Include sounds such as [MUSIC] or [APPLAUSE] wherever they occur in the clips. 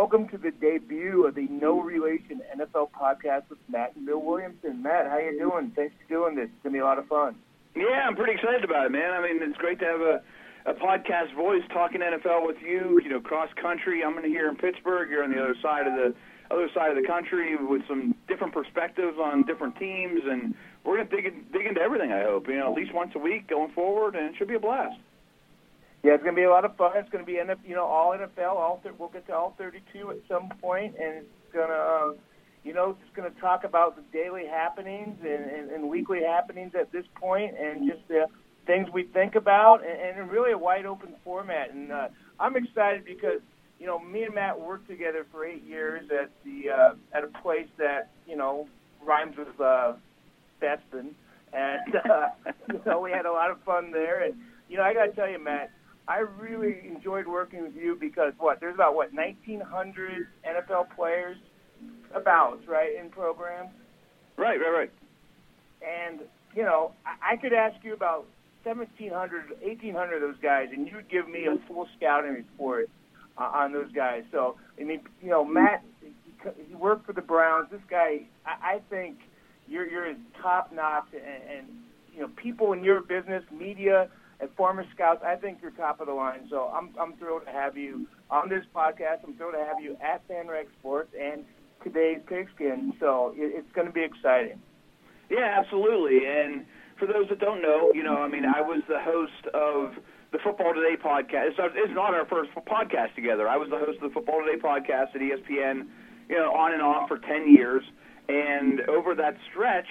Welcome to the debut of the No Relation NFL podcast with Matt and Bill Williamson. Matt, how you doing? Thanks for doing this. It's gonna be a lot of fun. Yeah, I'm pretty excited about it, man. I mean, it's great to have a, a podcast voice talking NFL with you. You know, cross country. I'm in here in Pittsburgh. You're on the other side of the other side of the country with some different perspectives on different teams, and we're to dig dig into everything. I hope you know at least once a week going forward, and it should be a blast. Yeah, it's gonna be a lot of fun. It's gonna be NFL, you know all NFL. All th- we'll get to all 32 at some point, and it's gonna. Um, you know, just going to talk about the daily happenings and, and, and weekly happenings at this point, and just the things we think about, and, and really a wide open format. And uh, I'm excited because you know me and Matt worked together for eight years at the uh, at a place that you know rhymes with uh, Bespin, and uh, [LAUGHS] you know we had a lot of fun there. And you know I got to tell you, Matt. I really enjoyed working with you because what there's about what 1,900 NFL players about, right, in programs. Right, right, right. And, you know, I, I could ask you about 1,700, 1,800 of those guys, and you would give me a full scouting report uh, on those guys. So, I mean, you know, Matt, he, he worked for the Browns. This guy, I, I think you're, you're top notch, and, and, you know, people in your business, media, and former scouts, I think you're top of the line. So I'm, I'm thrilled to have you on this podcast. I'm thrilled to have you at FanRag Sports and today's pigskin. So it, it's going to be exciting. Yeah, absolutely. And for those that don't know, you know, I mean, I was the host of the Football Today podcast. It's, it's not our first podcast together. I was the host of the Football Today podcast at ESPN, you know, on and off for 10 years. And over that stretch,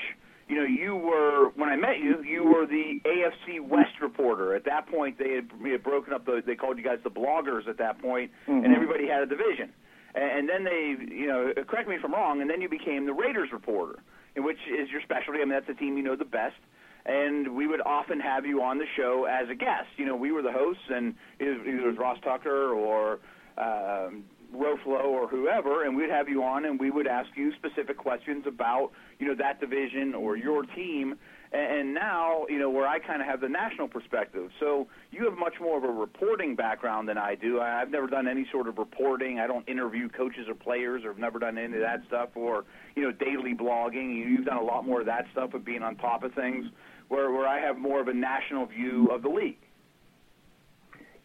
you know, you were when I met you, you were the AFC West reporter. At that point, they had, they had broken up the. They called you guys the bloggers at that point, mm-hmm. and everybody had a division. And and then they, you know, correct me if I'm wrong, and then you became the Raiders reporter, in which is your specialty. I mean, that's the team you know the best. And we would often have you on the show as a guest. You know, we were the hosts, and either it was Ross Tucker or um, Roflo or whoever, and we'd have you on, and we would ask you specific questions about, you know, that division or your team and now, you know, where I kind of have the national perspective. So you have much more of a reporting background than I do. I've never done any sort of reporting. I don't interview coaches or players, or have never done any of that stuff, or you know, daily blogging. You've done a lot more of that stuff of being on top of things, where where I have more of a national view of the league.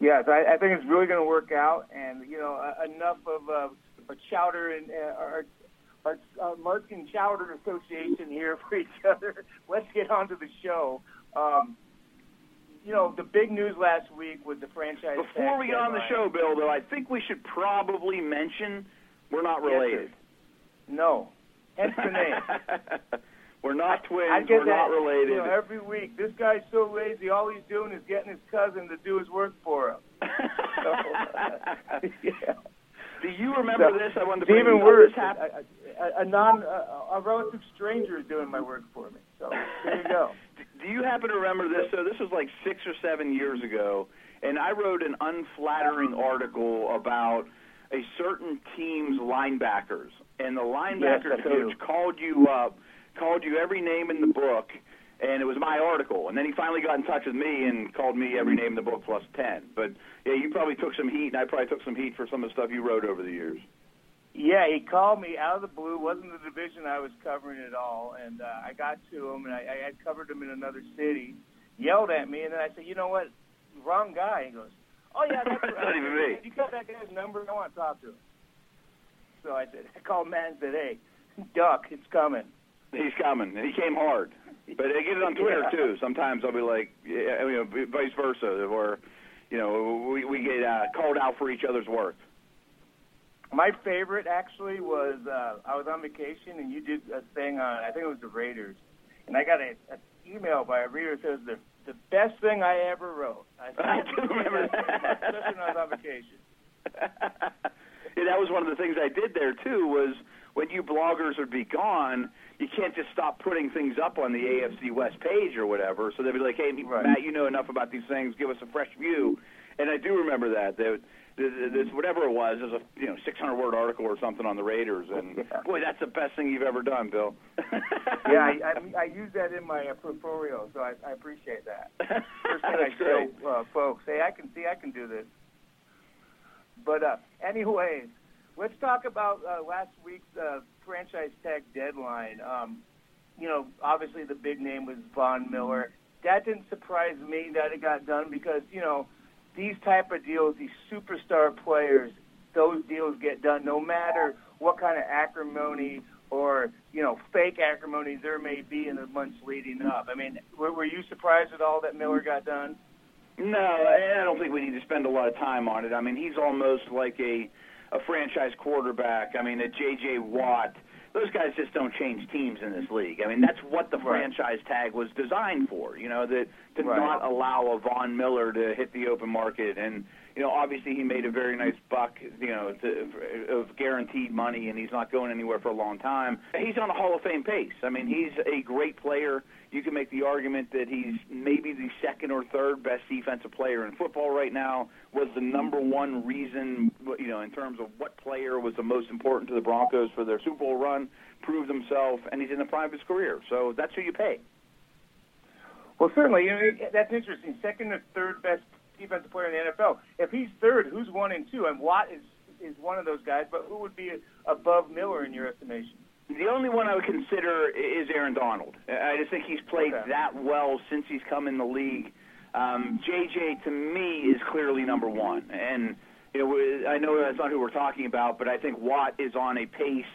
Yes, I, I think it's really going to work out, and you know, enough of uh, a chowder and uh, our our uh, Chowder Association here [LAUGHS] for each other. Let's get on to the show. Um, you know, the big news last week was the franchise. Before we get on the show, Bill, though, I think we should probably mention we're not related. Yes, no. Hence the name. [LAUGHS] we're not twins. I get we're that, not related. You know, every week, this guy's so lazy. All he's doing is getting his cousin to do his work for him. [LAUGHS] so, uh, [LAUGHS] yeah. Do you remember so, this? I wanted to even worse. A, a non a, a relative stranger is doing my work for me. So there you go. [LAUGHS] Do you happen to remember this? So this was like six or seven years ago, and I wrote an unflattering article about a certain team's linebackers, and the linebacker yes, coach called you up, called you every name in the book, and it was my article. And then he finally got in touch with me and called me every name in the book plus ten. But yeah, you probably took some heat, and I probably took some heat for some of the stuff you wrote over the years. Yeah, he called me out of the blue. wasn't the division I was covering at all, and uh, I got to him, and I, I had covered him in another city. Yelled at me, and then I said, "You know what? Wrong guy." He goes, "Oh yeah, that's [LAUGHS] not even me." You got that guy's number? I want to talk to him. So I said, [LAUGHS] I called Matt and said, "Hey, duck, it's coming." He's coming, he came hard. But I get it on [LAUGHS] Twitter yeah. too. Sometimes I'll be like, yeah, you know, vice versa, or you know, we we get uh, called out for each other's work. My favorite actually was uh, I was on vacation and you did a thing on I think it was the Raiders, and I got an email by a reader that says the the best thing I ever wrote. I, [LAUGHS] I do remember that. [LAUGHS] Especially when I was on vacation. yeah, that was one of the things I did there too. Was when you bloggers would be gone, you can't just stop putting things up on the AFC West page or whatever. So they'd be like, "Hey, Right. Matt, you know enough about these things. Give us a fresh view." And I do remember that. They, this whatever it was, it was a you know 600 word article or something on the Raiders, and [LAUGHS] Yeah. boy, that's the best thing you've ever done, Bill. [LAUGHS] Yeah, I, I, I use that in my uh, portfolio, so I, I appreciate that. [LAUGHS] First thing I great. show uh, folks, hey, I can see I can do this. But uh, anyways, let's talk about uh, last week's uh, franchise tag deadline. Um, you know, obviously the big name was Von Miller. That didn't surprise me that it got done because you know these type of deals, these superstar players, those deals get done no matter what kind of acrimony or you know fake acrimony there may be in the months leading up. I mean, were, were you surprised at all that Miller got done? No, I don't think we need to spend a lot of time on it. I mean, he's almost like a a franchise quarterback. I mean, a J.J. Watt. Those guys just don't change teams in this league. I mean, that's what the Right. franchise tag was designed for. You know, that to Right. not allow a Von Miller to hit the open market, and you know, obviously he made a very nice buck. You know, to, of guaranteed money, and he's not going anywhere for a long time. He's on a Hall of Fame pace. I mean, he's a great player. You can make the argument that he's maybe the second or third best defensive player in football right now. Was the number one reason, you know, in terms of what player was the most important to the Broncos for their Super Bowl run. Proved himself, and he's in the prime of his career. So that's who you pay. Well, certainly, you know, that's interesting. Second or third best defensive player in the NFL. If he's third, who's one and two? And Watt is is one of those guys, but who would be above Miller in your estimation? The only one I would consider is Aaron Donald. I just think he's played Okay. that well since he's come in the league. Um, JJ to me is clearly number one, and you know I know that's not who we're talking about, but I think Watt is on a pace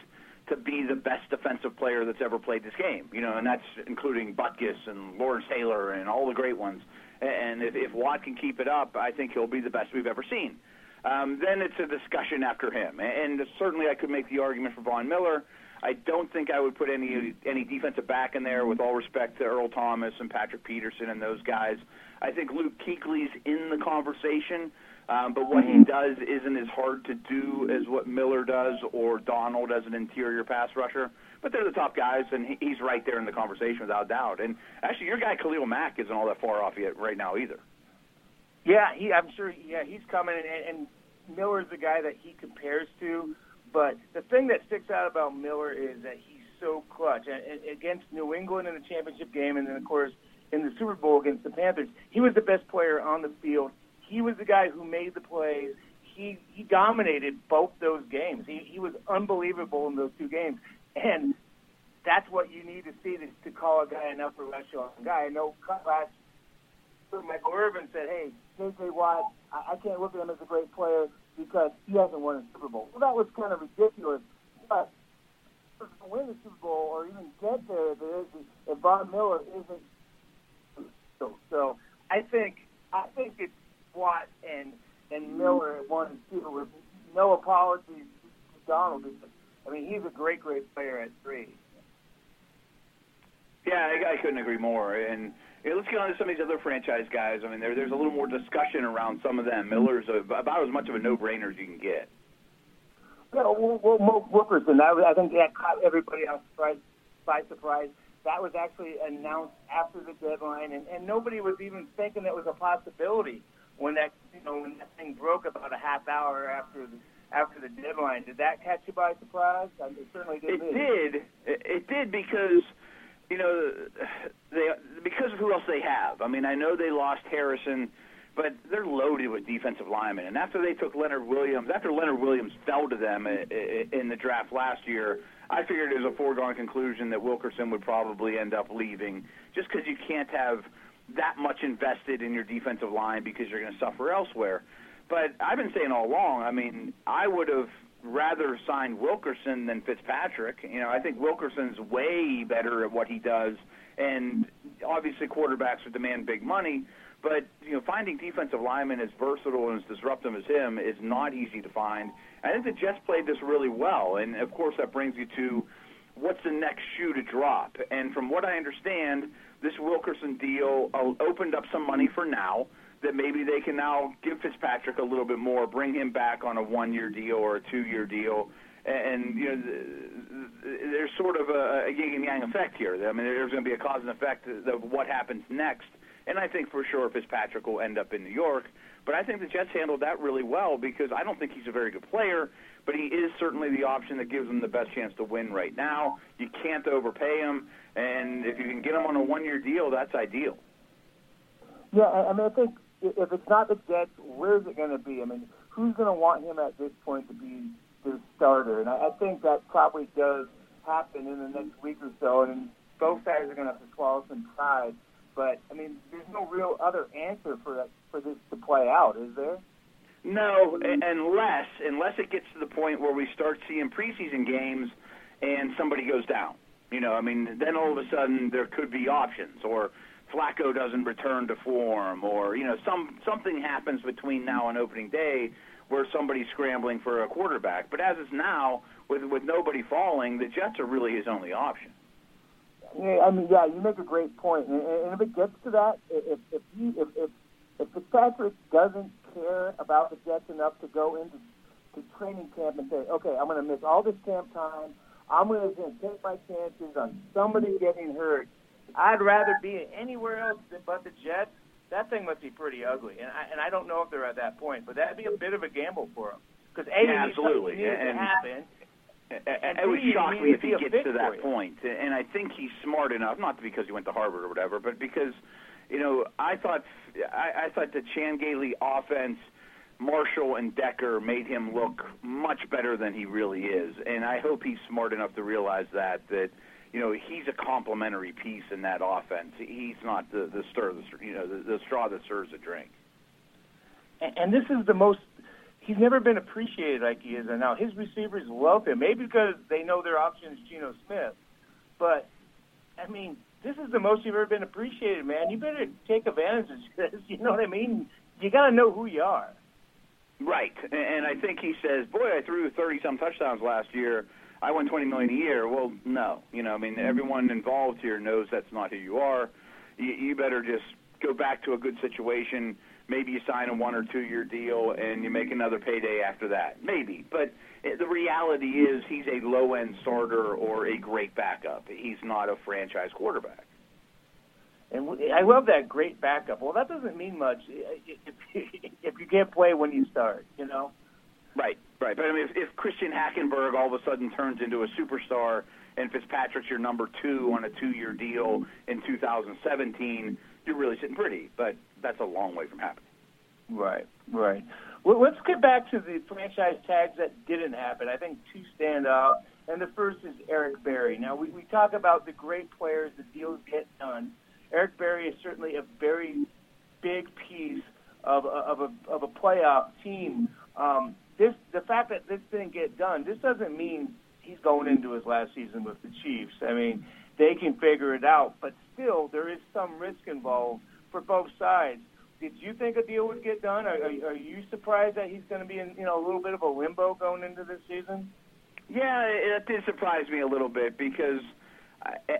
to be the best defensive player that's ever played this game. You know, and that's including Butkus and Lawrence Taylor and all the great ones. And if, if Watt can keep it up, I think he'll be the best we've ever seen. Um, then it's a discussion after him, and certainly I could make the argument for Von Miller. I don't think I would put any any defensive back in there. With all respect to Earl Thomas and Patrick Peterson and those guys, I think Luke Kuechly's in the conversation. Um, but what he does isn't as hard to do as what Miller does or Donald as an interior pass rusher. But they're the top guys, and he, he's right there in the conversation without doubt. And actually, your guy Khalil Mack isn't all that far off yet right now either. Yeah, he. I'm sure. Yeah, he's coming, and, and Miller's the guy that he compares to. But the thing that sticks out about Miller is that he's so clutch and, and against New England in the championship game, and then of course in the Super Bowl against the Panthers. He was the best player on the field. He was the guy who made the plays. He he dominated both those games. He he was unbelievable in those two games, and that's what you need to see to, to call a guy an upper echelon guy. I know last Michael Irvin said, "Hey, J.J. Watt, I, I can't look at him as a great player because he hasn't won a Super Bowl." Well, that was kind of ridiculous. But to win the Super Bowl or even get there, there is if Von Miller isn't. So, so I think I think it's Watt and and Miller at one and two with no apologies to Donald. I mean, he's a great, great player at three. Yeah, I, I couldn't agree more. And know, let's get on to some of these other franchise guys. I mean, there, there's a little more discussion around some of them. Miller's a, about as much of a no-brainer as you can get. Yeah, well, well, Mo Wilkerson, that I think that caught everybody else by, by surprise. That was actually announced after the deadline, and, and nobody was even thinking that was a possibility when that you know when that thing broke about a half hour after the after the deadline. Did that catch you by surprise? I mean, it certainly did. It did. It, it did because you know they because of who else they have. I mean, I know they lost Harrison, but they're loaded with defensive linemen. And after they took Leonard Williams, after Leonard Williams fell to them in the draft last year, I figured it was a foregone conclusion that Wilkerson would probably end up leaving, just because you can't have that much invested in your defensive line because you're going to suffer elsewhere. But I've been saying all along. I mean, I would have rather signed Wilkerson than Fitzpatrick. You know, I think Wilkerson's way better at what he does, and obviously quarterbacks would demand big money. But you know, finding defensive linemen as versatile and as disruptive as him is not easy to find. I think the Jets played this really well, and of course that brings you to what's the next shoe to drop. And from what I understand, this Wilkerson deal uh, opened up some money for now. that maybe they can now give Fitzpatrick a little bit more, bring him back on a one-year deal or a two-year deal, and you know, there's sort of a, a yin and yang effect here. I mean, there's going to be a cause and effect of what happens next, and I think for sure Fitzpatrick will end up in New York. But I think the Jets handled that really well because I don't think he's a very good player, but he is certainly the option that gives them the best chance to win right now. You can't overpay him, and if you can get him on a one-year deal, that's ideal. Yeah, I mean, I think if it's not the Jets, where's it going to be? I mean, who's going to want him at this point to be their starter? And I, I think that probably does happen in the next week or so, and both sides are going to have to swallow some pride. But I mean, there's no real other answer for that for this to play out, is there? No, unless unless it gets to the point where we start seeing preseason games and somebody goes down. You know, I mean, then all of a sudden there could be options, or Flacco doesn't return to form, or you know, some something happens between now and opening day where somebody's scrambling for a quarterback. But as it's now, with with nobody falling, the Jets are really his only option. Yeah, I mean, yeah, you make a great point, and, and if it gets to that, if if he if if, if Fitzpatrick doesn't care about the Jets enough to go into to training camp and say, okay, I'm going to miss all this camp time. I'm going to take my chances on somebody getting hurt. I'd rather be anywhere else than but the Jets. That thing must be pretty ugly, and I, and I don't know if they're at that point, but that'd be a bit of a gamble for them because a yeah, absolutely needs and, to happen. And it would shock me if he gets to that point. point, and I think he's smart enough, not because he went to Harvard or whatever, but because you know I thought I, I thought the Chan Gailey offense. Marshall and Decker made him look much better than he really is, and I hope he's smart enough to realize that that you know he's a complementary piece in that offense. He's not the the stir, the, you know, the, the straw that stirs the drink. And, and this is the most. He's never been appreciated like he is, and now his receivers love him. Maybe because they know their option is Geno Smith, but I mean, this is the most you've ever been appreciated, man. You better take advantage of this. [LAUGHS] You know what I mean? You got to know who you are. Right, and I think he says, "Boy, I threw thirty some touchdowns last year." I won 20 million a year. Well, no. You know, I mean, everyone involved here knows that's not who you are. You, you better just go back to a good situation. Maybe you sign a one or two year deal and you make another payday after that. Maybe. But eh, the reality is he's a low end starter or a great backup. He's not a franchise quarterback. And I love that great backup. Well, that doesn't mean much [LAUGHS] if, you can't play when you start, you know? Right, right. But I mean, if, if Christian Hackenberg all of a sudden turns into a superstar and Fitzpatrick's your number two on a two-year deal in 2017, you're really sitting pretty. But that's a long way from happening. Right, right. Well, let's get back to the franchise tags that didn't happen. I think two stand out, and the first is Eric Berry. Now, we, we talk about the great players, the deals get done. Eric Berry is certainly a very big piece of, of, a, of a playoff team. Um, this the fact that this didn't get done, this doesn't mean he's going into his last season with the Chiefs. I mean, they can figure it out, but still there is some risk involved for both sides. Did you think a deal would get done? Are, are, are you surprised that he's going to be in you know a little bit of a limbo going into this season? Yeah, it did surprise me a little bit because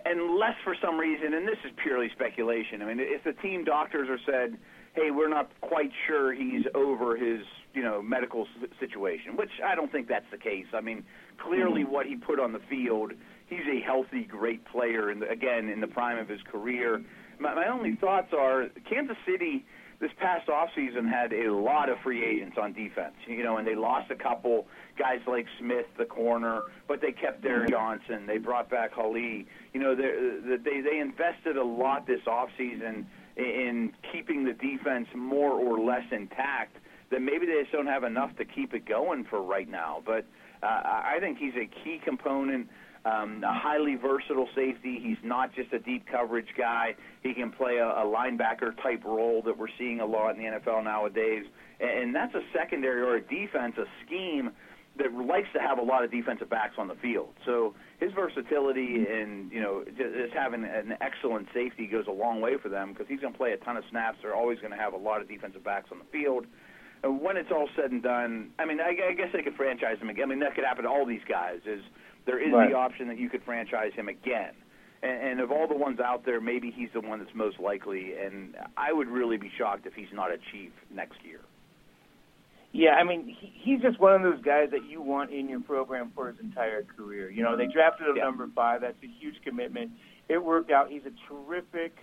unless for some reason, and this is purely speculation. I mean, if the team doctors are said, "Hey, we're not quite sure he's over his you know medical situation, which I don't think that's the case. I mean, clearly mm-hmm. what he put on the field, he's a healthy, great player, and again in the prime of his career. My, my only thoughts are Kansas City this past offseason had a lot of free agents on defense, you know, and they lost a couple guys like Smith, the corner, but they kept Derrick Johnson. They brought back Hali. You know, they they they invested a lot this offseason in keeping the defense more or less intact then maybe they just don't have enough to keep it going for right now. But uh, I think he's a key component. Um, a highly versatile safety. He's not just a deep coverage guy. He can play a, a linebacker type role that we're seeing a lot in the NFL nowadays. And, and that's a secondary or a defense, a scheme that likes to have a lot of defensive backs on the field. So his versatility and you know just having an excellent safety goes a long way for them because he's going to play a ton of snaps. They're always going to have a lot of defensive backs on the field And when it's all said and done, I mean, I, I guess they could franchise him again. I mean, that could happen to all these guys. Is there is right. the option that you could franchise him again, And, and of all the ones out there, maybe he's the one that's most likely. And I would really be shocked if he's not a chief next year. Yeah, I mean, he, he's just one of those guys that you want in your program for his entire career. You know, they mm-hmm. drafted him Yeah. number five. That's a huge commitment. It worked out. He's a terrific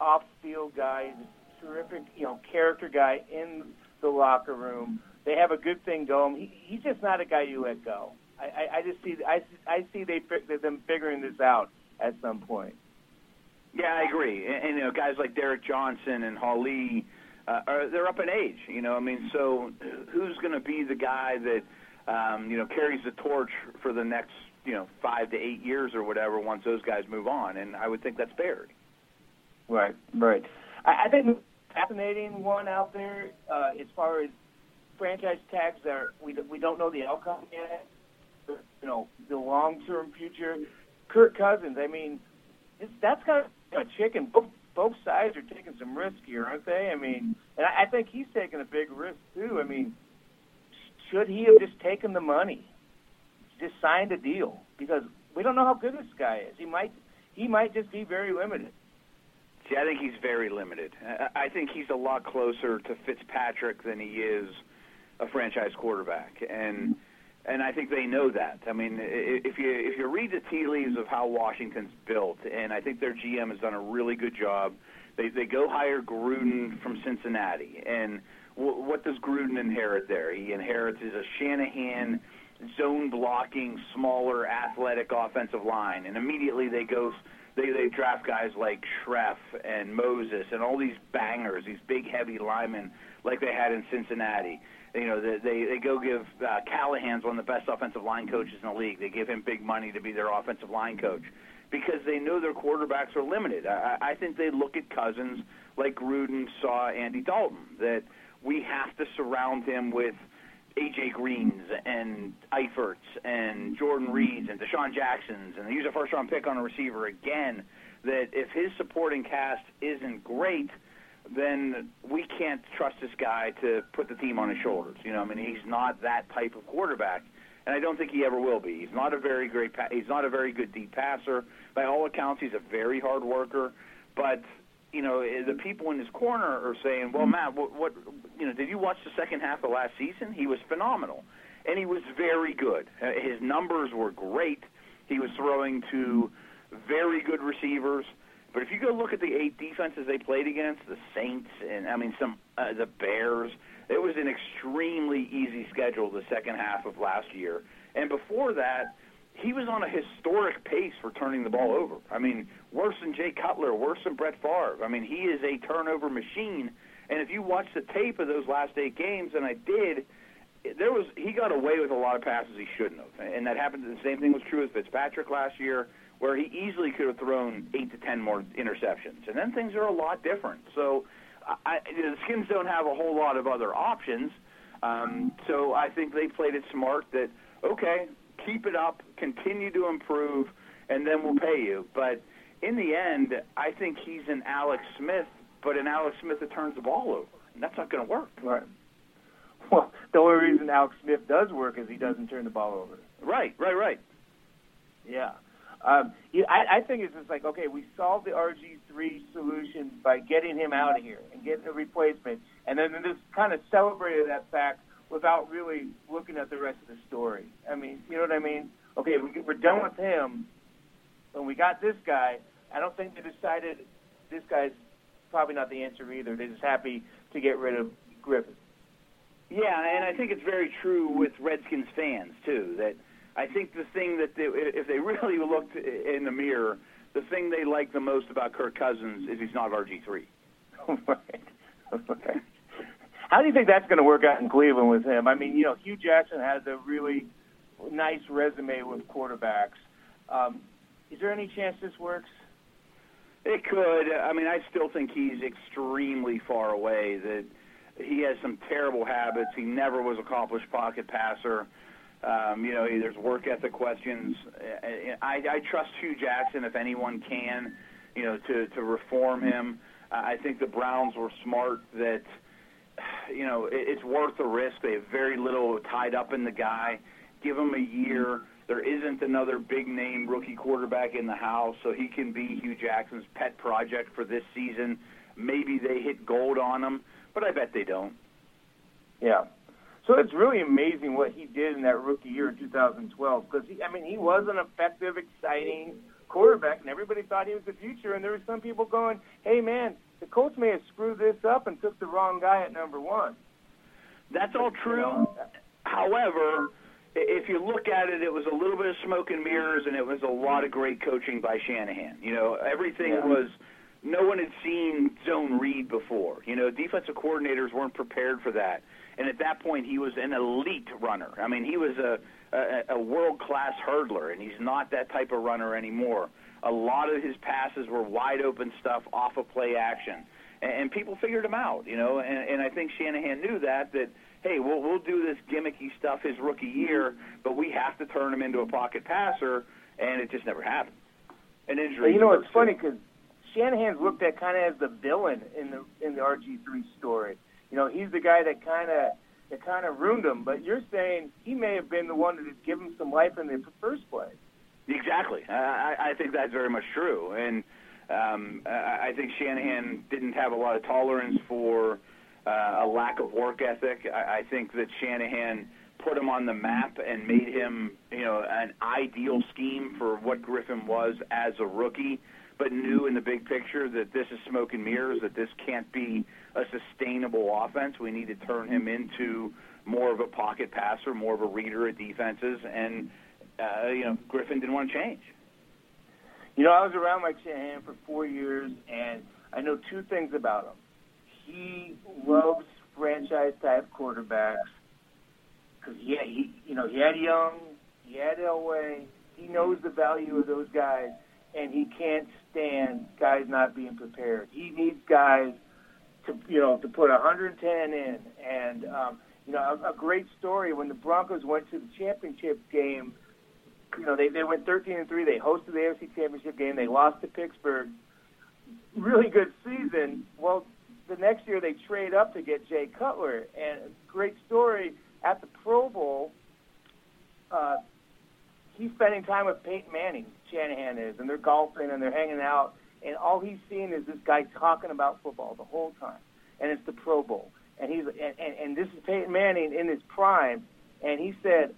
off-field guy. He's a terrific, you know, character guy in the locker room. They have a good thing going. He, he's just not a guy you let go. I, I, I just see, I, I see they them figuring this out at some point. Yeah, I agree. And, and you know, guys like Derrick Johnson and Hali, uh, are they're up in age. You know, I mean, so who's going to be the guy that um, you know carries the torch for the next you know five to eight years or whatever once those guys move on? And I would think that's Baird. Right, right. I, I think fascinating one out there uh, as far as franchise tags are. We we don't know the outcome yet. You know the long term future. Kirk Cousins. I mean, that's kind of a chicken. Both both sides are taking some risk here, aren't they? I mean, and I, I think he's taking a big risk too. I mean, should he have just taken the money, just signed a deal? Because we don't know how good this guy is. He might he might just be very limited. See, I think he's very limited. I think he's a lot closer to Fitzpatrick than he is a franchise quarterback, and and I think they know that. I mean, if you if you read the tea leaves of how Washington's built, and I think their GM has done a really good job. They they go hire Gruden from Cincinnati, and w- what does Gruden inherit there? He inherits is a Shanahan zone blocking, smaller, athletic offensive line, and immediately they go they they draft guys like Scherff and Moses and all these bangers, these big heavy linemen like they had in Cincinnati. You know, they they, they go give uh, Callahan's one of the best offensive line coaches in the league. They give him big money to be their offensive line coach because they know their quarterbacks are limited. I, I think they look at Cousins like Gruden saw Andy Dalton that we have to surround him with AJ Greens and Eiferts and Jordan Reeds and DeSean Jacksons and they use a first round pick on a receiver again. That if his supporting cast isn't great, then we can't trust this guy to put the team on his shoulders. You know, I mean, he's not that type of quarterback, and I don't think he ever will be. He's not a very great. Pa- he's not a very good deep passer. By all accounts, he's a very hard worker, but you know, eh, the people in his corner are saying, "Well, Matt, what, what, you know, did you watch the second half of last season? He was phenomenal, and he was very good. Uh, His numbers were great. He was throwing to very good receivers." But if you go look at the eight defenses they played against, the Saints and I mean some uh, the Bears, it was an extremely easy schedule the second half of last year. And before that, he was on a historic pace for turning the ball over. I mean, worse than Jay Cutler, worse than Brett Favre. I mean, he is a turnover machine. And if you watch the tape of those last eight games, and I did, there was he got away with a lot of passes he shouldn't have, and that happened. The same thing was true with Fitzpatrick last year, where he easily could have thrown eight to ten more interceptions, and then things are a lot different. So, I, the Skins don't have a whole lot of other options. Um, so I think they played it smart. That okay, keep it up, continue to improve, and then we'll pay you. But in the end, I think he's an Alex Smith, but an Alex Smith that turns the ball over, and that's not going to work. Right. Well, the only reason Alex Smith does work is he doesn't turn the ball over. Right, right, right. Yeah. Um, I, I think it's just like, okay, we solved the RG3 solution by getting him out of here and getting a replacement, and then just kind of celebrated that fact without really looking at the rest of the story. I mean, you know what I mean? Okay, we, we're done with him, and we got this guy. I don't think they decided this guy's probably not the answer either. They're just happy to get rid of Griffin. Yeah, and I think it's very true with Redskins fans too. That I think the thing that they, if they really looked in the mirror, the thing they like the most about Kirk Cousins is he's not RG three. [LAUGHS] right. right. [LAUGHS] How do you think that's going to work out in Cleveland with him? I mean, you know, Hue Jackson has a really nice resume with quarterbacks. Um, is there any chance this works? It could. I mean, I still think he's extremely far away. That he has some terrible habits. He never was accomplished pocket passer. Um, you know, there's work ethic questions. I, I trust Hue Jackson if anyone can, you know, to to reform him. I think the Browns were smart that, you know, it, it's worth the risk. They have very little tied up in the guy. Give him a year. there isn't another big name rookie quarterback in the house, so he can be Hue Jackson's pet project for this season. Maybe they hit gold on him, but I bet they don't. Yeah. So it's really amazing what he did in that rookie year in 2012 because I mean he was an effective, exciting quarterback, and everybody thought he was the future. And there were some people going, "Hey, man, the coach may have screwed this up and took the wrong guy at number one." That's all true. However, if you look at it, it was a little bit of smoke and mirrors, and it was a lot of great coaching by Shanahan. You know, everything Yeah. was. No one had seen zone read before. You know, defensive coordinators weren't prepared for that. And at that point, he was an elite runner. I mean, he was a a, a world class hurdler, and he's not that type of runner anymore. A lot of his passes were wide open stuff off of play action, and, and people figured him out. You know, and, and I think Shanahan knew that that hey, we'll we'll do this gimmicky stuff his rookie year, but we have to turn him into a pocket passer, and it just never happened. An But injury. you know, it's funny because Shanahan's looked at kind of as the villain in the in the RG three story. You know, he's the guy that kind of that kind of ruined him. But you're saying he may have been the one that had given him some life in the first place. Exactly. I, I think that's very much true, and um, I I think Shanahan didn't have a lot of tolerance for uh, a lack of work ethic. I, I think that Shanahan put him on the map and made him, you know, an ideal scheme for what Griffin was as a rookie, but knew in the big picture that this is smoke and mirrors, that this can't be a sustainable offense. We need to turn him into more of a pocket passer, more of a reader of defenses, and uh, you know, Griffin didn't want to change. You know, I was around Mike Shanahan for four years, and I know two things about him. He loves franchise type quarterbacks because he, he, you know, he had Young, he had Elway. He knows the value of those guys, and he can't stand guys not being prepared. He needs guys to, you know, to put 110 in. And um, you know, a, a great story when the Broncos went to the championship game you know, they they went 13 and three. They hosted the AFC Championship game. They lost to Pittsburgh. Really good season. Well, the next year they trade up to get Jay Cutler, and great story at the Pro Bowl. Uh, he's spending time with Peyton Manning. Shanahan is, and they're golfing and they're hanging out, and all he's seeing is this guy talking about football the whole time, and it's the Pro Bowl, and he's and, and, and this is Peyton Manning in his prime, and he said,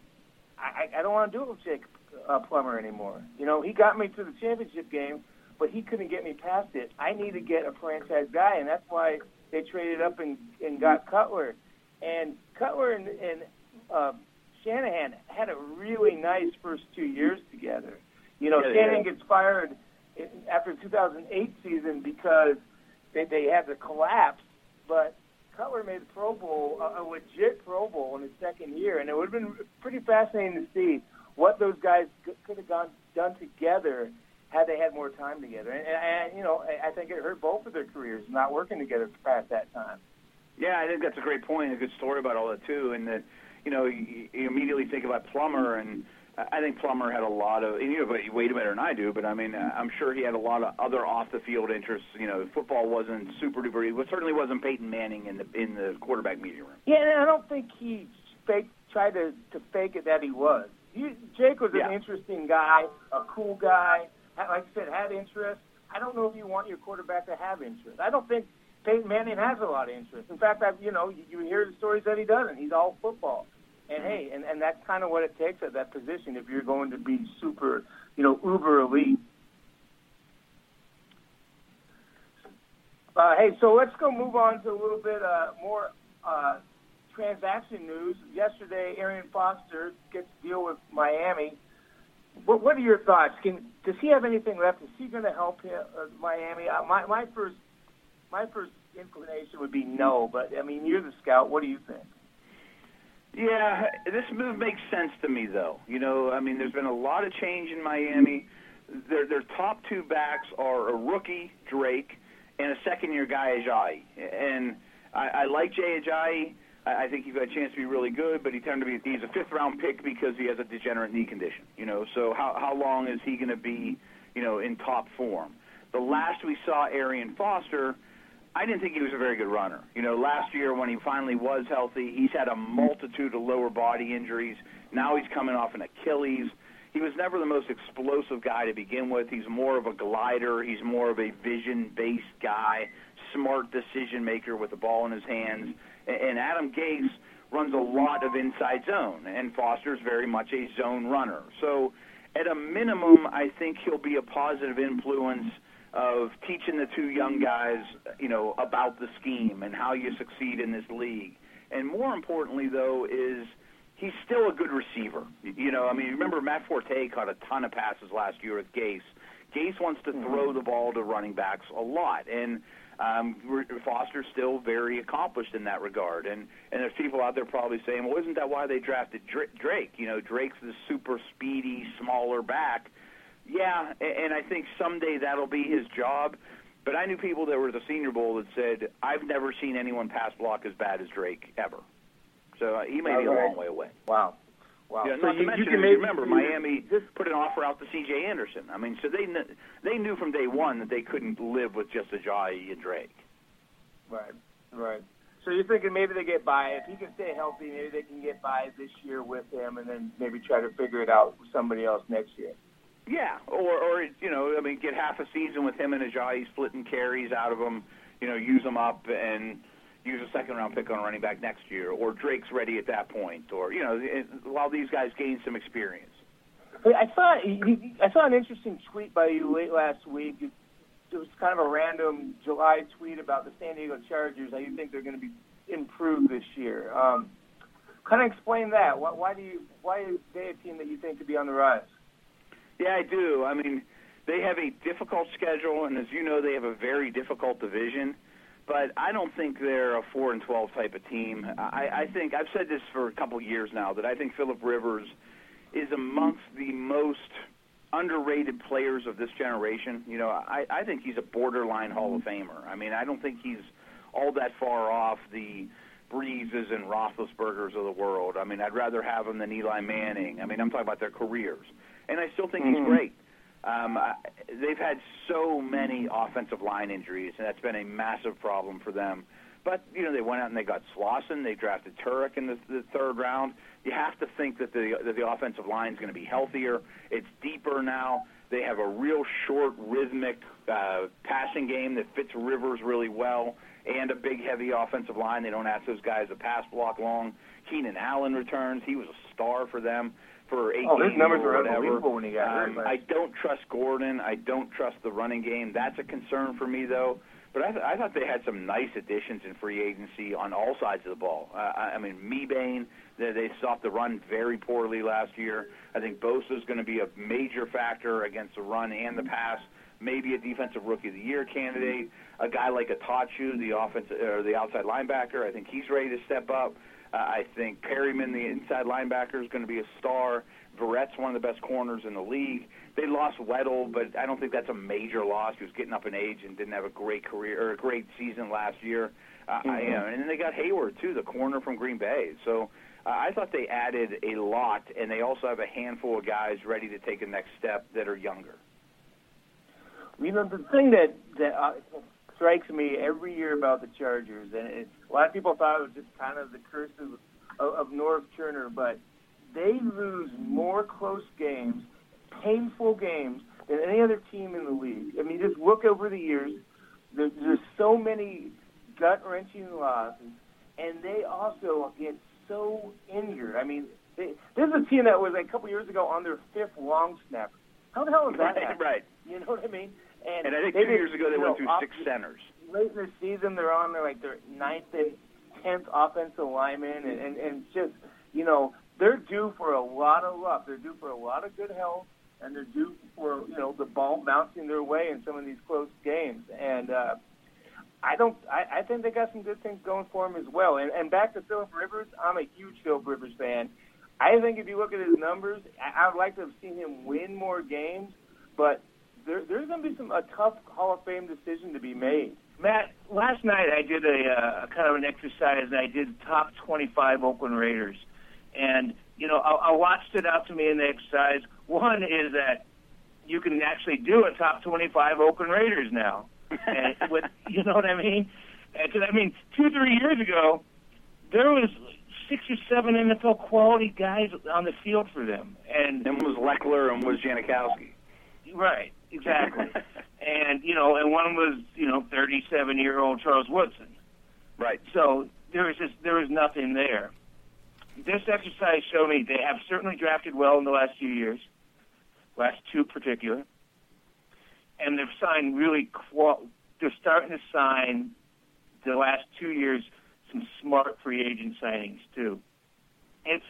I, I don't want to do it with Jake uh, Plummer anymore. You know, he got me to the championship game, but he couldn't get me past it. I need to get a franchise guy, and that's why they traded up and, and got Cutler. And Cutler and, and uh, Shanahan had a really nice first two years together. You know, Yeah, Shanahan did. gets fired in, after the 2008 season because they, they had the collapse, but Cutler made the Pro Bowl, a, a legit Pro Bowl in his second year, and it would have been pretty fascinating to see what those guys could have gone done together had they had more time together. And, and, you know, I, I think it hurt both of their careers not working together past that time. Yeah, I think that's a great point, a good story about all that too, and that you know you, you immediately think about Plummer, and I think Plummer had a lot of you know, but way better than I do. But I mean, uh, I'm sure he had a lot of other off the field interests. You know, football wasn't super duper. It certainly wasn't Peyton Manning in the in the quarterback meeting room. Yeah, and I don't think he fake tried to to fake it that he was. He, Jake was an Yeah. interesting guy, a cool guy. Like I said, had interest. I don't know if you want your quarterback to have interest. I don't think Peyton Manning has a lot of interest. In fact, I've you know you, you hear the stories that he doesn't. He's all football. And hey, and, and that's kind of what it takes at that position if you're going to be super, you know, uber elite. Uh, hey, so let's go move on to a little bit uh, more uh, transaction news. Yesterday, Arian Foster gets to deal with Miami. What, what are your thoughts? Can does he have anything left? Is he going to help him, uh, Miami? Uh, my my first my first inclination would be no, but I mean you're the scout. What do you think? Yeah, this move makes sense to me, though. You know, I mean, there's been a lot of change in Miami. Their their top two backs are a rookie Drake and a second year guy Ajayi. And I, I like Jay Ajayi. I, I think he's got a chance to be really good, but he turned to be he's a fifth round pick because he has a degenerate knee condition. You know, so how how long is he going to be, you know, in top form? The last we saw Arian Foster. I didn't think he was a very good runner. You know, last year when he finally was healthy, he's had a multitude of lower body injuries. Now he's coming off an Achilles, he was never the most explosive guy to begin with. He's more of a glider. He's more of a vision-based guy, smart decision maker with the ball in his hands. And Adam Gase runs a lot of inside zone, and Foster's very much a zone runner. So, at a minimum, I think he'll be a positive influence of teaching the two young guys, you know, about the scheme and how you succeed in this league. And more importantly, though, is he's still a good receiver. You know, I mean, remember Matt Forte caught a ton of passes last year with Gase. Gase wants to throw the ball to running backs a lot, and um, Foster's still very accomplished in that regard. And and there's people out there probably saying, well, isn't that why they drafted Drake? You know, Drake's the super speedy, smaller back. Yeah, and I think someday that'll be his job. But I knew people that were at the Senior Bowl that said, I've never seen anyone pass block as bad as Drake ever. So uh, he may be a long way away. Wow. Wow. Yeah, so not you, to mention, you can maybe you remember, Miami just put an offer out to C.J. Anderson. I mean, so they kn- they knew from day one that they couldn't live with just Ajayi and Drake. Right, right. So you're thinking maybe they get by if he can stay healthy, maybe they can get by this year with him, and then maybe try to figure it out with somebody else next year. Yeah, or or you know, I mean, get half a season with him and Ajayi splitting carries out of him. You know, use them up and use a second round pick on running back next year, or Drake's ready at that point, or you know, while these guys gain some experience. I saw I saw an interesting tweet by you late last week. It was kind of a random July tweet about the San Diego Chargers. How you think they're going to be improved this year? Um, kind of explain that. Why, why do you why is they a team that you think could be on the rise? Yeah, I do. I mean, they have a difficult schedule, and as you know, they have a very difficult division but I don't think they're a four and twelve type of team. I, I think I've said this for a couple years now that I think Philip Rivers is amongst the most underrated players of this generation. You know, I, I think he's a borderline Hall of Famer. I mean, I don't think he's all that far off the Breezes and Roethlisbergers of the world. I mean, I'd rather have him than Eli Manning. I mean, I'm talking about their careers, and I still think mm-hmm. he's great. Um, they've had so many offensive line injuries, and that's been a massive problem for them. But you know, they went out and they got Slauson. They drafted Tuerk in the, the third round. You have to think that the that the offensive line is going to be healthier. It's deeper now. They have a real short, rhythmic uh, passing game that fits Rivers really well, and a big, heavy offensive line. They don't ask those guys to pass block long. Keenan Allen returns. He was a star for them for eight oh, his numbers are unbelievable when he got um, hurt. I don't trust Gordon. I don't trust the running game. That's a concern for me, though. But I, th- I thought they had some nice additions in free agency on all sides of the ball. Uh, I, I mean, Mebane, they, they stopped the run very poorly last year. I think Bosa is going to be a major factor against the run and the pass. Maybe a defensive rookie of the year candidate. A guy like Attaochu, the offense or the outside linebacker, I think he's ready to step up. Uh, I think Perryman, the inside linebacker, is going to be a star. Verrett's one of the best corners in the league. They lost Weddle, but I don't think that's a major loss. He was getting up in age and didn't have a great career or a great season last year. Uh, mm-hmm. I, you know, and then they got Hayward too, the corner from Green Bay. So uh, I thought they added a lot, and they also have a handful of guys ready to take a next step that are younger. You know, the thing that that uh, strikes me every year about the Chargers, and it, a lot of people thought it was just kind of the curse of, of, of Norv Turner, but they lose more close games, painful games, than any other team in the league. I mean, just look over the years. There, there's so many gut wrenching losses, and they also get so injured. I mean, they, this is a team that was like, a couple years ago on their fifth long snapper. How the hell is that? Right, right. You know what I mean? And, and I think two years ago they went know, through off, six centers. Late in the season, they're on their like their ninth and tenth offensive lineman, and, and and just you know they're due for a lot of luck. They're due for a lot of good health, and they're due for you know the ball bouncing their way in some of these close games. And uh, I don't. I, I think they got some good things going for them as well. And and back to Philip Rivers, I'm a huge Philip Rivers fan. I think if you look at his numbers, I, I would like to have seen him win more games, but there, there's going to be some a tough Hall of Fame decision to be made. Matt, last night I did a uh, kind of an exercise. And I did top 25 Oakland Raiders, and you know I, I watched it out to me in the exercise. One is that you can actually do a top 25 Oakland Raiders now, and [LAUGHS] with you know what I mean? Because I mean, two three years ago, there was six or seven NFL quality guys on the field for them, and And was Lechler and was Janikowski. right, exactly. [LAUGHS] and you know, and one was you know 37 year old Charles Woodson. Right. So there was just there was nothing there. This exercise showed me they have certainly drafted well in the last few years, last two particular, and they've signed really. Qual- they're starting to sign the last two years some smart free agent signings too. It's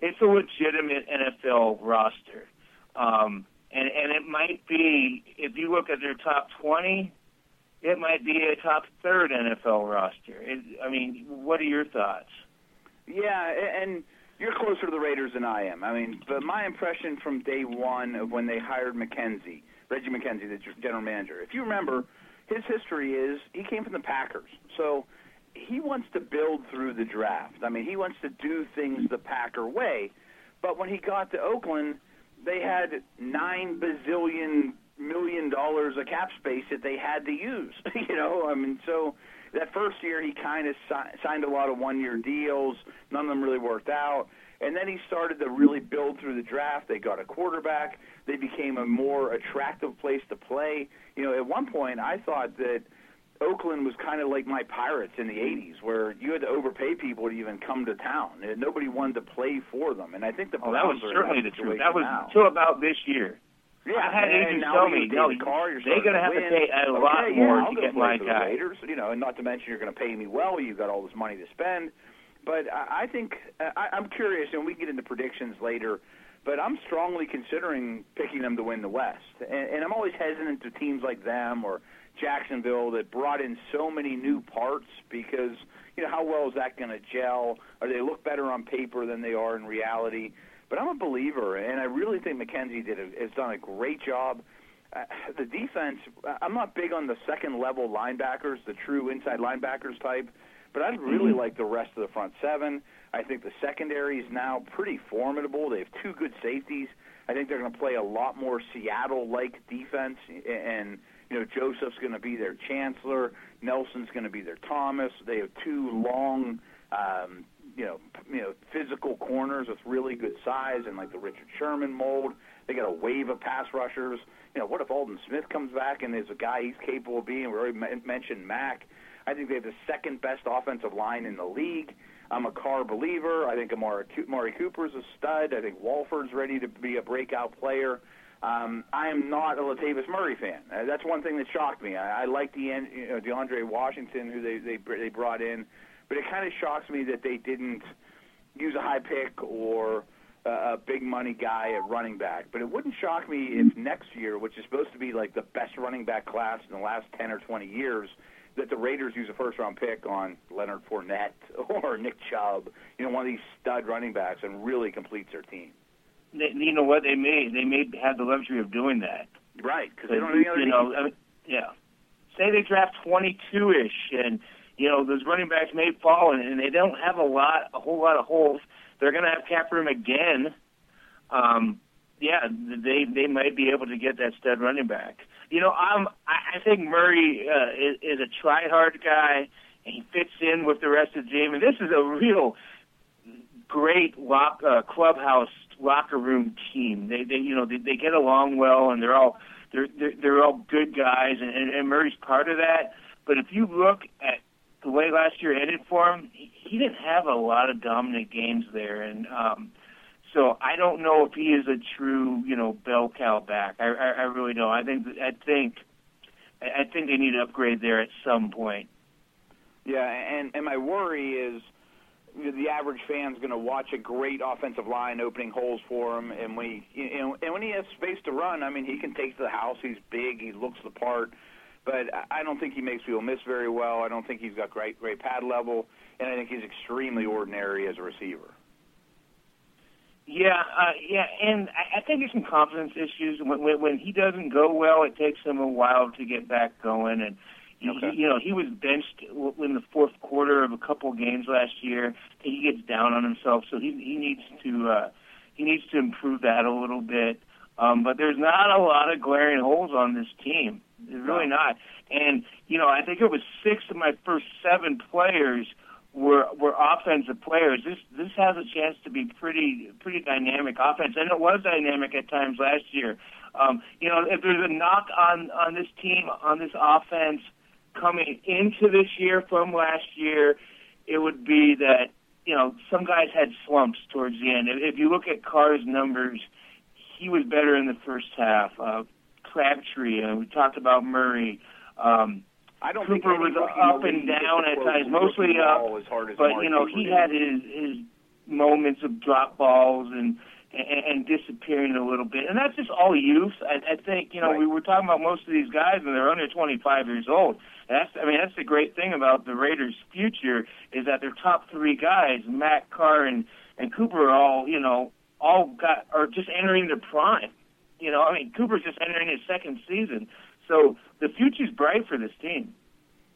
it's a legitimate NFL roster, um, and and it might be if you look at their top twenty, it might be a top third NFL roster. It, I mean, what are your thoughts? Yeah, and you're closer to the Raiders than I am. I mean, but my impression from day one of when they hired McKenzie, Reggie McKenzie, the general manager, if you remember, his history is he came from the Packers. So he wants to build through the draft. I mean, he wants to do things the Packer way. But when he got to Oakland, they had nine bazillion million dollars of cap space that they had to use. [LAUGHS] you know, I mean, so that first year he kind of si- signed a lot of one-year deals. None of them really worked out. And then he started to really build through the draft. They got a quarterback. They became a more attractive place to play. You know, at one point I thought that Oakland was kind of like my Pirates in the mm-hmm. '80s, where you had to overpay people to even come to town, and nobody wanted to play for them. And I think the Oh, that was Browns are in certainly the truth. That was now. until about this year. Yeah, I had agents tell me, no, they're gonna have to pay a okay, lot yeah, more I'll to get my guy. Raiders, you know, and not to mention you're going to pay me well. You've got all this money to spend. But I I think I, I'm curious, and we can get into predictions later. But I'm strongly considering picking them to win the West, and, and I'm always hesitant to teams like them or Jacksonville that brought in so many new parts because you know how well is that going to gel? Or they look better on paper than they are in reality? But I'm a believer, and I really think McKenzie did a, has done a great job. Uh, the defense, I'm not big on the second level linebackers, the true inside linebackers type, but I really like the rest of the front seven. I think the secondary is now pretty formidable. They have two good safeties. I think they're going to play a lot more Seattle-like defense, and you know Joseph's going to be their Chancellor, Nelson's going to be their Thomas. They have two long, um, you know, you know, physical corners with really good size and like the Richard Sherman mold. They got a wave of pass rushers. You know, what if Aldon Smith comes back and is a guy he's capable of being? We already men- mentioned Mack. I think they have the second best offensive line in the league. I'm a Carr believer. I think Amari, Amari Cooper's a stud. I think Walford's ready to be a breakout player. Um, I am not a Latavius Murray fan. Uh, that's one thing that shocked me. I, I like the you know, DeAndre Washington, who they they they brought in, but it kind of shocks me that they didn't use a high pick or a, a big money guy at running back. But it wouldn't shock me if next year, which is supposed to be like the best running back class in the last ten or twenty years, that the Raiders use a first round pick on Leonard Fournette [LAUGHS] or Nick Chubb, you know, one of these stud running backs, and really completes their team. They, you know what? They may they may have the luxury of doing that. Right, because they don't have any other you know. I mean, yeah. Say they draft 22 ish, and you know those running backs may fall, and, and they don't have a lot, a whole lot of holes. They're going to have cap room again. Um, yeah, they they might be able to get that stud running back. You know, I'm I, I think Murray uh, is, is a try hard guy, and he fits in with the rest of the team. And this is a real great lock, uh, clubhouse locker room team. They they you know they, they get along well, and they're all they're they're, they're all good guys, and, and, Murray's part of that. But if you look at the way last year ended for him, he, he didn't have a lot of dominant games there, and um, so I don't know if he is a true you know bell cow back. I I, I really don't. I think I think I think they need to upgrade there at some point. Yeah, and and my worry is the average fan's going to watch a great offensive line opening holes for him, and we you know, and when he has space to run, I mean, he can take to the house. He's big, he looks the part, but I- don't think he makes people miss very well. I don't think he's got great great pad level, and I think he's extremely ordinary as a receiver. Yeah, uh, yeah, and I, I think there's some confidence issues. When, when when he doesn't go well, it takes him a while to get back going. And you, Okay. you know, he was benched in the fourth quarter of a couple games last year. He gets down on himself, so he he needs to uh, he needs to improve that a little bit. Um, but there's not a lot of glaring holes on this team. There's really not. And you know, I think it was six of my first seven players were were offensive players. This this has a chance to be pretty pretty dynamic offense, and it was dynamic at times last year. Um, you know, if there's a knock on on this team on this offense coming into this year from last year, it would be that you know some guys had slumps towards the end. If, if you look at Carr's numbers, he was better in the first half. Uh, Crabtree, uh, we talked about Murray. Um, I don't Cooper think was up and down at times, mostly up. as hard as But Amari you know, Cooper he did. had his his moments of drop balls and and, and disappearing a little bit, and that's just all youth. I, I think you know Right. we were talking about most of these guys, and they're under 25 years old. That's I mean that's the great thing about the Raiders' future is that their top three guys, Mack Carr and and Cooper, are all you know all got are just entering their prime. You know, I mean Cooper's just entering his second season, so the future's bright for this team.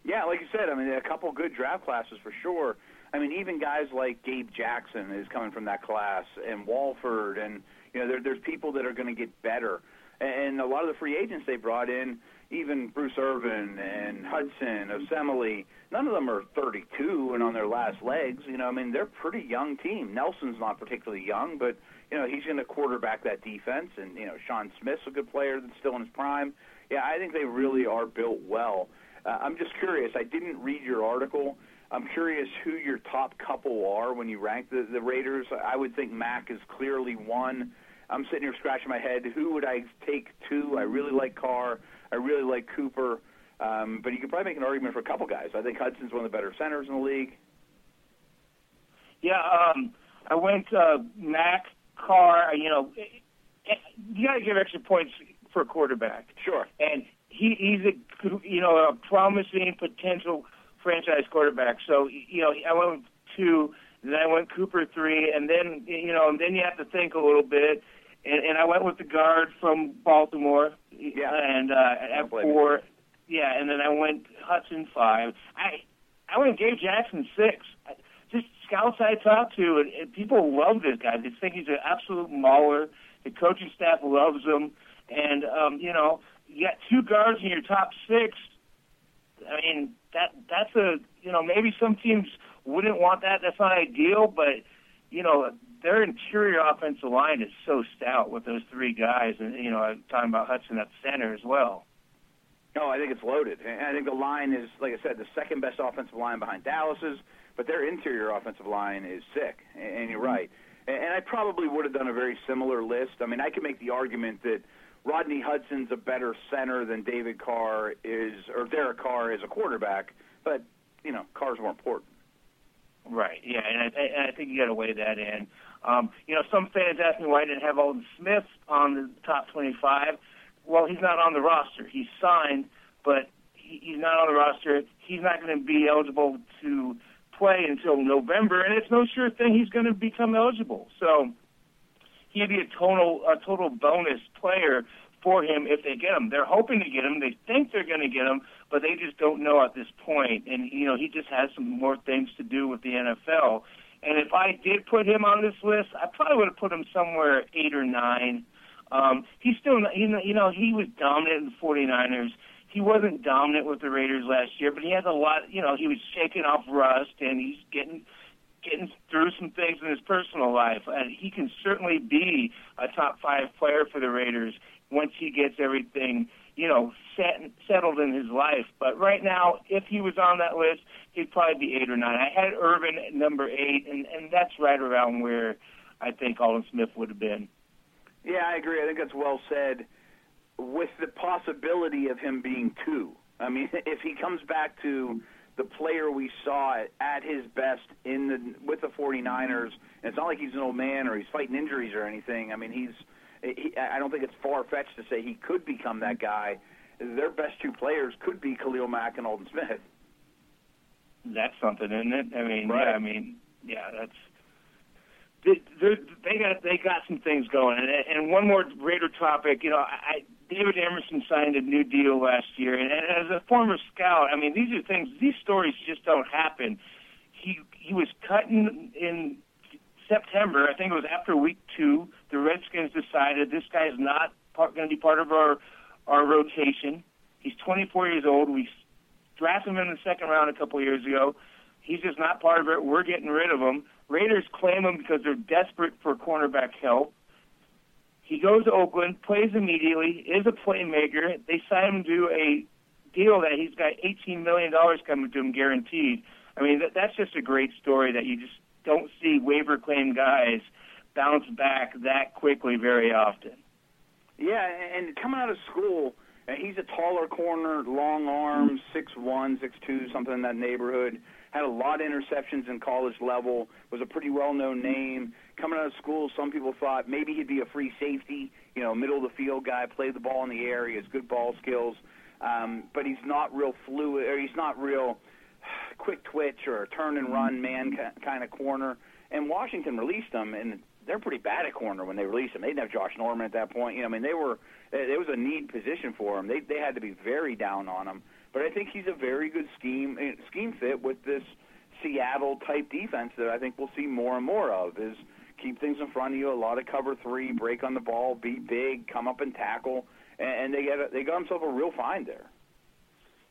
Yeah, like you said, I mean, a couple good draft classes for sure. I mean, even guys like Gabe Jackson is coming from that class, and Walford, and you know, there, there's people that are going to get better. And a lot of the free agents they brought in, even Bruce Irvin and Hudson, Osemele, none of them are 32 and on their last legs. You know, I mean, they're a pretty young team. Nelson's not particularly young, but you know, he's going to quarterback that defense. And you know, Sean Smith's a good player that's still in his prime. Yeah, I think they really are built well. Uh, I'm just curious. I didn't read your article. I'm curious who your top couple are when you rank the, the Raiders. I would think Mack is clearly one. I'm sitting here scratching my head. Who would I take two? I really like Carr. I really like Cooper. Um, but you could probably make an argument for a couple guys. I think Hudson's one of the better centers in the league. Yeah, um, I went uh, Mack Carr. You know, eh, eh, you got to give extra points for a quarterback, Sure. and he he's a you know a promising potential franchise quarterback. So you know, I went two, then I went Cooper three, and then you know, and then you have to think a little bit. And, and I went with the guard from Baltimore, Yeah. and uh, at four, yeah, and then I went Hudson five. I I went Gabe Jackson six. I, just scouts I talked to, and, and people love this guy. They think he's an absolute mauler. The coaching staff loves him, and um, you know, you got two guards in your top six. I mean, that that's a you know maybe some teams wouldn't want that. That's not ideal, but you know their interior offensive line is so stout with those three guys, and you know I'm talking about Hudson at center as well. No, I think it's loaded. And I think the line is, like I said, the second best offensive line behind Dallas's, but their interior offensive line is sick. And you're right. And and I probably would have done a very similar list. I mean, I could make the argument that Rodney Hudson's a better center than David Carr is, or Derek Carr is a quarterback, but, you know, Carr's more important. Right. Yeah, and I, and I think you got to weigh that in. Um, you know, some fans ask me why I didn't have Aldon Smith on the top 25. Well, he's not on the roster. He's signed, but he, he's not on the roster. He's not going to be eligible to play until November, and it's no sure thing he's going to become eligible. So he'd be a total a total bonus player for him if they get him. They're hoping to get him. They think they're going to get him, but they just don't know at this point. And you know, he just has some more things to do with the NFL. And if I did put him on this list, I probably would have put him somewhere eight or nine. Um, he's still, not- he, you know, he was dominant in the 49ers. He wasn't dominant with the Raiders last year, but he has a lot. You know, he was shaking off rust, and he's getting getting through some things in his personal life. And he can certainly be a top five player for the Raiders once he gets everything, you know, set, settled in his life. But right now, if he was on that list, he'd probably be eight or nine. I had Irvin at number eight, and, and that's right around where I think Aldon Smith would have been. Yeah, I agree. I think that's well said. With the possibility of him being two. I mean, [LAUGHS] if he comes back to the player we saw at, his best in the with the 49ers, and it's not like he's an old man or he's fighting injuries or anything. I mean, he's. He, I don't think it's far fetched to say he could become that guy. Their best two players could be Khalil Mack and Aldon Smith. That's something, isn't it? I mean, Right. yeah, I mean, yeah, that's. They, got they got some things going, and, and one more Raider topic. You know, I, David Amerson signed a new deal last year, and, and as a former scout, I mean, these are things. These stories just don't happen. He he was cut in, in September. I think it was after week two. The Redskins decided this guy is not going to be part of our our rotation. He's 24 years old. We drafted him in the second round a couple years ago. He's just not part of it. We're getting rid of him. Raiders claim him because they're desperate for cornerback help. He goes to Oakland, plays immediately, is a playmaker. They sign him to a deal that he's got $18 million coming to him guaranteed. I mean, that, that's just a great story that you just don't see waiver claim guys bounce back that quickly very often. Yeah, and coming out of school, he's a taller corner, long arms, six one, six two, something in that neighborhood. Had a lot of interceptions in college level. Was a pretty well known name. Coming out of school, some people thought maybe he'd be a free safety, you know, middle of the field guy, play the ball in the air. He has good ball skills, um, but he's not real fluid, or he's not real [SIGHS] quick twitch or turn and run man kind of corner. And Washington released him, and they're pretty bad at corner when they released him. They didn't have Josh Norman at that point. You know, I mean, they were it was a need position for him. They they had to be very down on him. But I think he's a very good scheme eh, scheme fit with this Seattle type defense that I think we'll see more and more of. Is keep things in front of you, a lot of cover three, break on the ball, beat big, come up and tackle, and, they get a, they got themselves a real find there.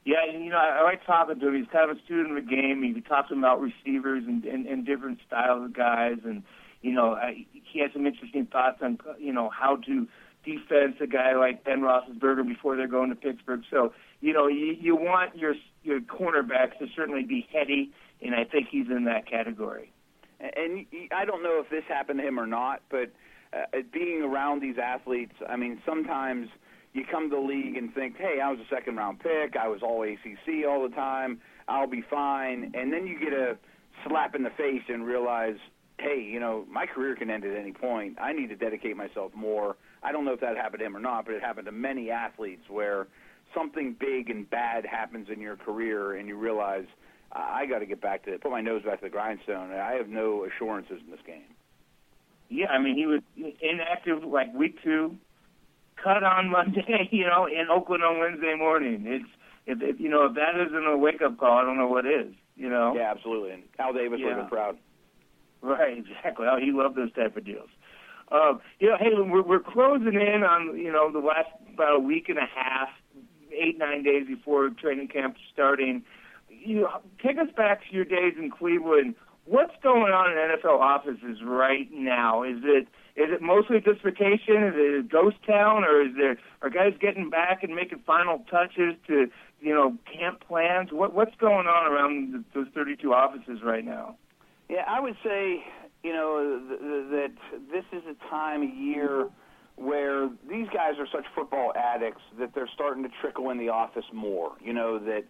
Yeah, and you know, I, I like talking to him. He's kind of a student of the game. He talks about receivers and, and, and different styles of guys, and you know, I, he has some interesting thoughts on you know how to defense a guy like Ben Roethlisberger before they're going to Pittsburgh. So you know, you, you want your your cornerbacks to certainly be heady, and I think he's in that category. And I don't know if this happened to him or not, but uh, being around these athletes, I mean, sometimes you come to the league and think, hey, I was a second round pick, I was all ACC all the time, I'll be fine, and then you get a slap in the face and realize, hey, you know, my career can end at any point. I need to dedicate myself more. I don't know if that happened to him or not, but it happened to many athletes where something big and bad happens in your career and you realize I got to get back to put my nose back to the grindstone. I have no assurances in this game. Yeah, I mean he was inactive like week two, cut on Monday, [LAUGHS] you know, in Oakland on Wednesday morning. It's if, if you know if that isn't a wake up call, I don't know what is. You know. Yeah, absolutely. And Al Davis yeah. would have been proud. [LAUGHS] Right, exactly. Oh, he loved those type of deals. Um, you know, hey, we're, we're closing in on you know the last about a week and a half, eight nine days before training camp starting. You take us back to your days in Cleveland. What's going on in NFL offices right now? Is it is it mostly just vacation? Is it a ghost town, or is there are guys getting back and making final touches to you know camp plans? What what's going on around the, those 32 offices right now? Yeah, I would say you know th- th- that this is a time of year where these guys are such football addicts that they're starting to trickle in the office more. You know that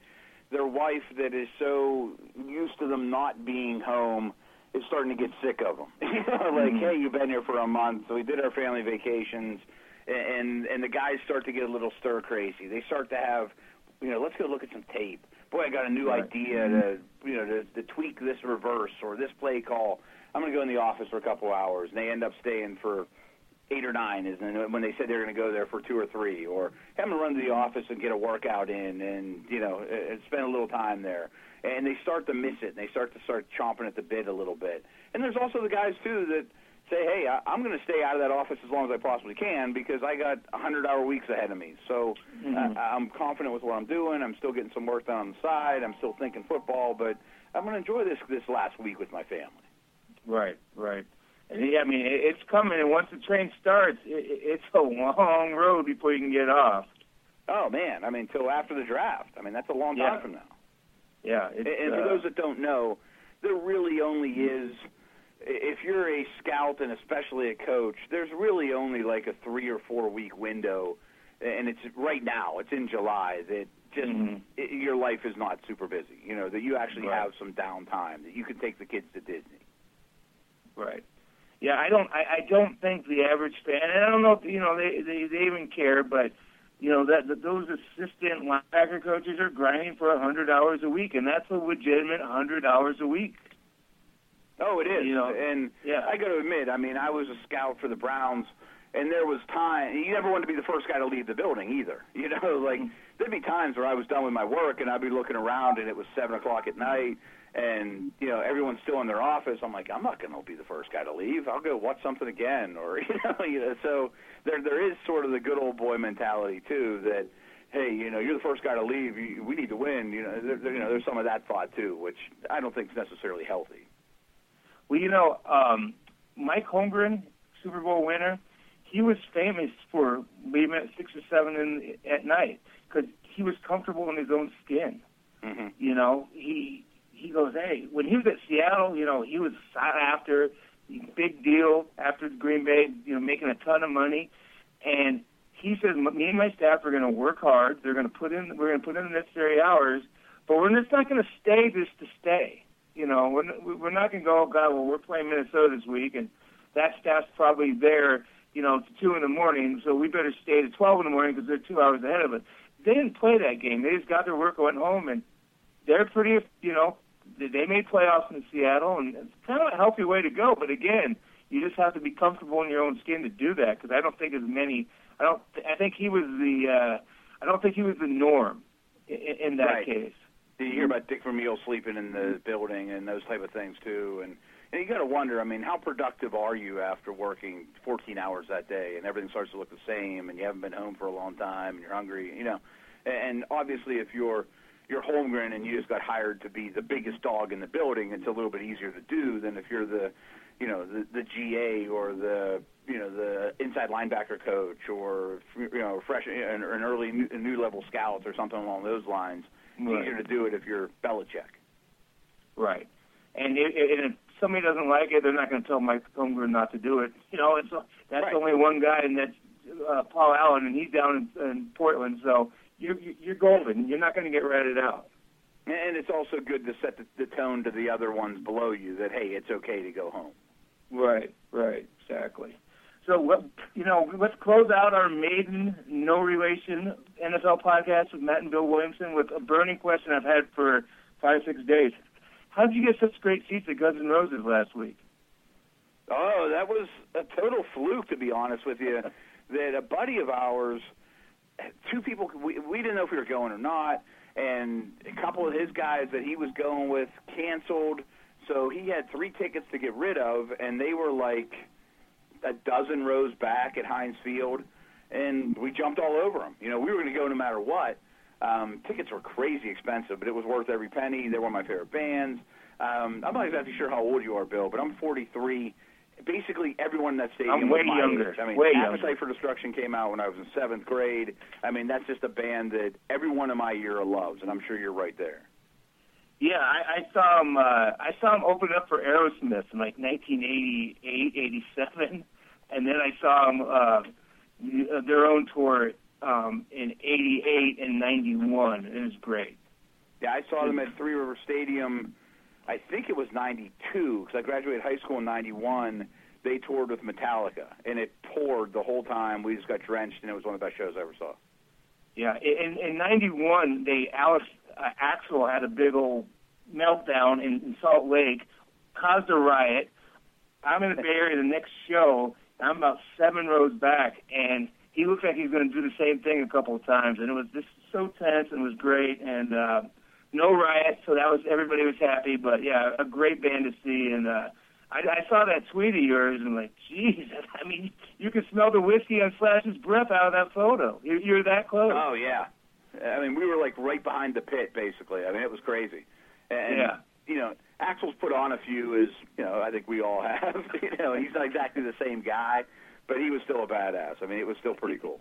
their wife that is so used to them not being home is starting to get sick of them. [LAUGHS] you know, like, mm-hmm. hey, you've been here for a month, so we did our family vacations, and and the guys start to get a little stir crazy. They start to have, you know, let's go look at some tape. Boy, I got a new right. idea to, you know, to, to tweak this reverse or this play call. I'm going to go in the office for a couple hours, and they end up staying for eight or nine is when they said they were going to go there for two or three, or have them run to the office and get a workout in, and you know, and spend a little time there. And they start to miss it, and they start to start chomping at the bit a little bit. And there's also the guys too that say, hey, I, I'm going to stay out of that office as long as I possibly can because I got 100-hour weeks ahead of me. So mm-hmm. uh, I'm confident with what I'm doing. I'm still getting some work done on the side. I'm still thinking football, but I'm going to enjoy this this last week with my family. Right, right. And yeah, I mean, it, it's coming, and once the train starts, it, it's a long road before you can get off. Oh man, I mean, till after the draft. I mean, that's a long time yeah. from now. Yeah, and, and for uh, those that don't know, there really only is. If you're a scout and especially a coach, there's really only like a three or four week window, and it's right now. It's in July that just mm-hmm. it, your life is not super busy. You know that you actually right. have some downtime that you can take the kids to Disney. Right. Yeah, I don't. I, I don't think the average fan, and I don't know if you know they they, they even care, but you know that, that those assistant linebacker coaches are grinding for a hundred hours a week, and that's a legitimate hundred hours a week. Oh, it is. You know, and yeah. I got to admit, I mean, I was a scout for the Browns, and there was time. You never wanted to be the first guy to leave the building either. [LAUGHS] You know, like there'd be times where I was done with my work, and I'd be looking around, and it was seven o'clock at night and you know everyone's still in their office. I'm like, I'm not going to be the first guy to leave. I'll go watch something again, [LAUGHS] or you know, you know. So there there is sort of the good old boy mentality too that hey, you know, you're the first guy to leave. You, we need to win. You know, there, there, you know, there's some of that thought too, which I don't think is necessarily healthy. Well, you know, um, Mike Holmgren, Super Bowl winner, he was famous for leaving at six or seven in, at night because he was comfortable in his own skin. Mm-hmm. You know, he he goes, hey, when he was at Seattle, you know, he was sought after, big deal after Green Bay, you know, making a ton of money, and he says, me and my staff are going to work hard. They're going to put in, we're going to put in the necessary hours, but we're just not going to stay just to stay. You know, we're we're not going to go, oh God, well, we're playing Minnesota this week, and that staff's probably there, you know, to two in the morning, so we better stay to twelve in the morning because they're two hours ahead of us. They didn't play that game. They just got their work, went home, and they're pretty, you know, they made playoffs in Seattle, and it's kind of a healthy way to go. But again, you just have to be comfortable in your own skin to do that because I don't think as many. I don't. I think he was the. Uh, I don't think he was the norm in, in that Right. case. You hear about Dick Vermeil sleeping in the building and those type of things too, and, and you got to wonder. I mean, how productive are you after working 14 hours that day and everything starts to look the same, and you haven't been home for a long time, and you're hungry, you know? And obviously, if you're you're Holmgren and you just got hired to be the biggest dog in the building, it's a little bit easier to do than if you're the, you know, the, the GA or the you know the inside linebacker coach or you know fresh an, an early new, new level scouts or something along those lines. It's Right. easier to do it if you're Belichick. Right. And, it, it, and if somebody doesn't like it, they're not going to tell Mike Holmgren not to do it. You know, it's that's Right. only one guy, and that's uh, Paul Allen, and he's down in, in Portland. So you're you're golden. You're not going to get ratted out. And it's also good to set the, the tone to the other ones below you that hey, it's okay to go home. Right, right, exactly. So, what, you know, let's close out our maiden, no relation NFL podcast with Matt and Bill Williamson with a burning question I've had for five, six days. How did you get such great seats at Guns N' Roses last week? Oh, that was a total fluke, to be honest with you. [LAUGHS] that a buddy of ours, two people, we, we didn't know if we were going or not, and a couple of his guys that he was going with canceled. So he had three tickets to get rid of, and they were like a dozen rows back at Heinz Field, and we jumped all over them. You know, we were going to go no matter what. Um, tickets were crazy expensive, but it was worth every penny. They were my favorite bands. Um, I'm not exactly sure how old you are, Bill, but I'm 43. Basically, everyone in that stadium I'm was way my younger, age. I mean, way Appetite younger. for Destruction came out when I was in seventh grade. I mean, that's just a band that everyone in my era loves, and I'm sure you're right there. Yeah, I, I saw him. Uh, I saw him open up for Aerosmith in like 1988, 87, and then I saw him uh, their own tour um, in 88 and 91. It was great. Yeah, I saw them at Three River Stadium. I think it was '92 because I graduated high school in '91. They toured with Metallica, and it poured the whole time. We just got drenched, and it was one of the best shows I ever saw. Yeah, in in '91, they Alex uh, Axl had a big old meltdown in, in Salt Lake, caused a riot. I'm in the Bay Area the next show. I'm about seven rows back, and he looked like he was going to do the same thing a couple of times, and it was just so tense and was great. And uh, no riot, so that was everybody was happy. But yeah, a great band to see, and uh, I, I saw that tweet of yours, and I'm like, Jesus, [LAUGHS] I mean, you can smell the whiskey on Slash's breath out of that photo. You're, you're that close. Oh yeah, I mean we were like right behind the pit, basically. I mean it was crazy. And Yeah. you know, Axl's put on a few, as you know, I think we all have. [LAUGHS] you know, he's not exactly the same guy, but he was still a badass. I mean, it was still pretty cool.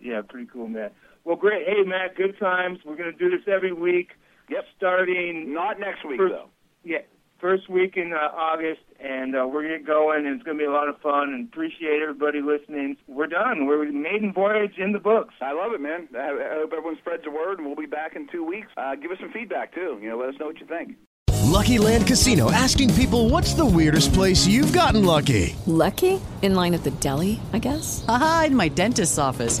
Yeah, pretty cool, man. Well, great. Hey, Matt, good times. We're going to do this every week. Yep. Starting, Not next week First- though. yeah, first week in uh, August, and uh, we're going to get going, and it's going to be a lot of fun. And appreciate everybody listening. We're done. We're maiden voyage in the books. I love it, man. I I hope everyone spreads the word, and we'll be back in two weeks. Uh, give us some feedback too. You know, let us know what you think. Lucky Land Casino asking people what's the weirdest place you've gotten lucky? Lucky? In line at the deli, I guess? Aha, in my dentist's office.